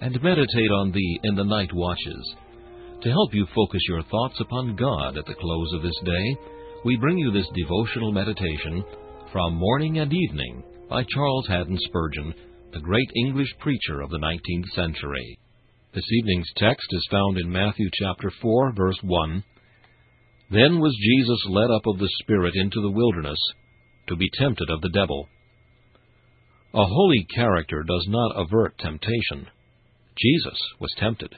and meditate on thee in the night watches. To help you focus your thoughts upon God at the close of this day, we bring you this devotional meditation from Morning and Evening by Charles Haddon Spurgeon, the great English preacher of the 19th century. This evening's text is found in Matthew chapter 4, verse 1. Then was Jesus led up of the Spirit into the wilderness to be tempted of the devil. A holy character does not avert temptation. Jesus was tempted.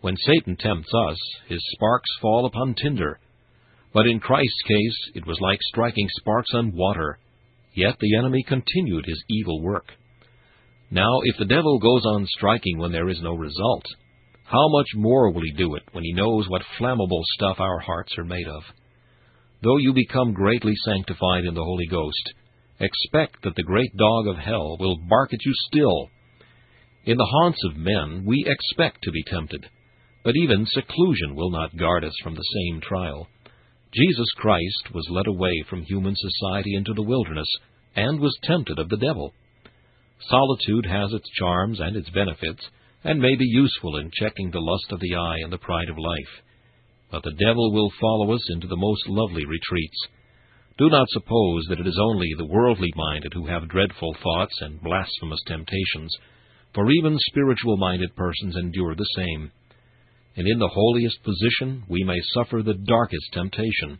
When Satan tempts us, his sparks fall upon tinder. But in Christ's case, it was like striking sparks on water. Yet the enemy continued his evil work. Now, if the devil goes on striking when there is no result, how much more will he do it when he knows what flammable stuff our hearts are made of? Though you become greatly sanctified in the Holy Ghost, expect that the great dog of hell will bark at you still. In the haunts of men we expect to be tempted, but even seclusion will not guard us from the same trial. Jesus Christ was led away from human society into the wilderness, and was tempted of the devil. Solitude has its charms and its benefits, and may be useful in checking the lust of the eye and the pride of life. But the devil will follow us into the most lovely retreats. Do not suppose that it is only the worldly minded who have dreadful thoughts and blasphemous temptations, for even spiritual minded persons endure the same. And in the holiest position we may suffer the darkest temptation.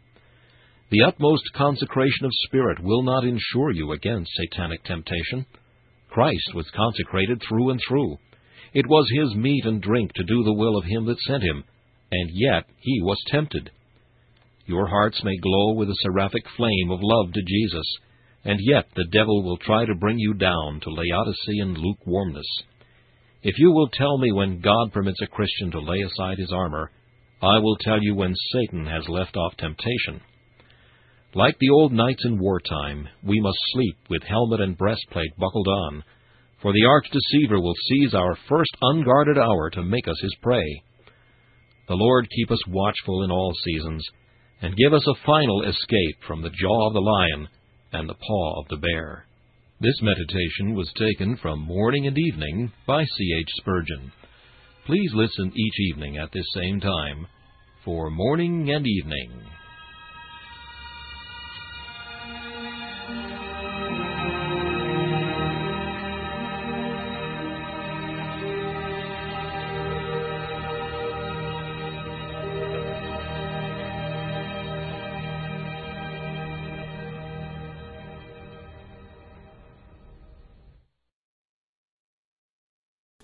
The utmost consecration of spirit will not insure you against satanic temptation. Christ was consecrated through and through. It was his meat and drink to do the will of him that sent him, and yet he was tempted. Your hearts may glow with a seraphic flame of love to Jesus, and yet the devil will try to bring you down to Laodicean lukewarmness. If you will tell me when God permits a Christian to lay aside his armor, I will tell you when Satan has left off temptation. Like the old knights in wartime, we must sleep with helmet and breastplate buckled on, for the arch deceiver will seize our first unguarded hour to make us his prey. The Lord keep us watchful in all seasons, and give us a final escape from the jaw of the lion and the paw of the bear. This meditation was taken from Morning and Evening by C. H. Spurgeon. Please listen each evening at this same time for morning and evening.